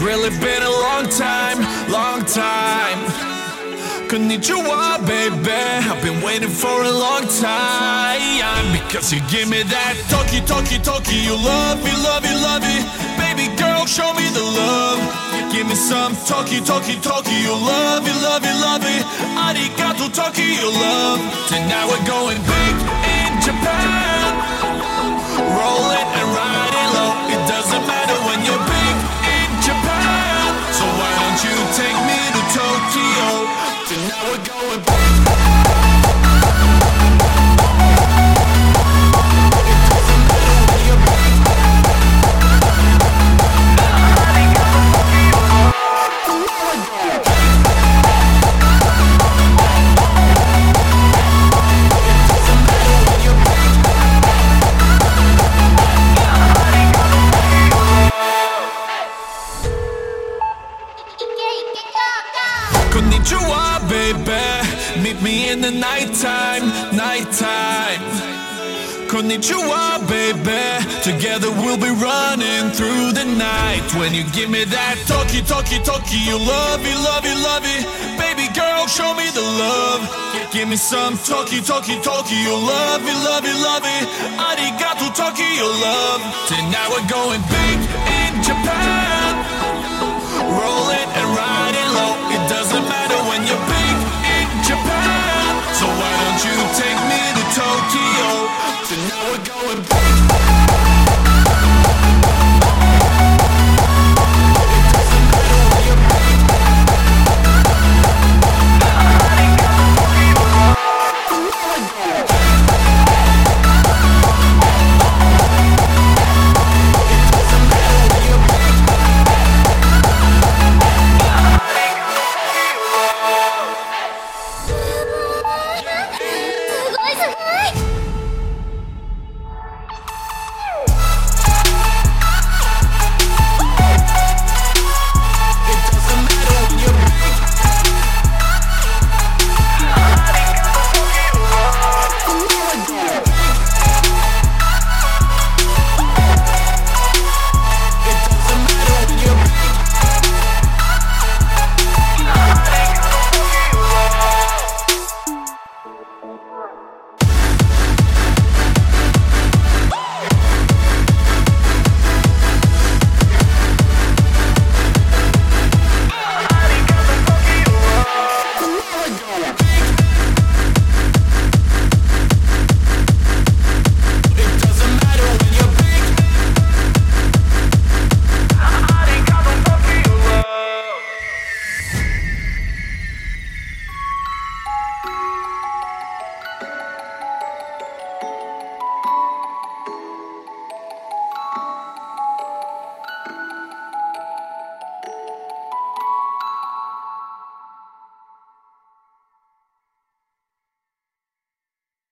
really been a long time, long time. Konnichiwa, baby. I've been waiting for a long time because you give me that Tokyo, Tokyo, Tokyo. You love me, love me, love me, baby girl. Show me the love. Give me some Tokyo, Tokyo, Tokyo. You love me, love me, love me. Arigato, Tokyo, you love. Tonight we're going big Tonight we're going big. Meet me in the nighttime, nighttime. Konnichiwa, baby. Together we'll be running through the night. When you give me that Tokyo, Tokyo, Tokyo, you love me, love me, love me. Baby girl, show me the love. Give me some Tokyo, Tokyo, Tokyo, you love me, love me, love me. Arigato, Tokyo, you love. Tonight we're going big in Japan.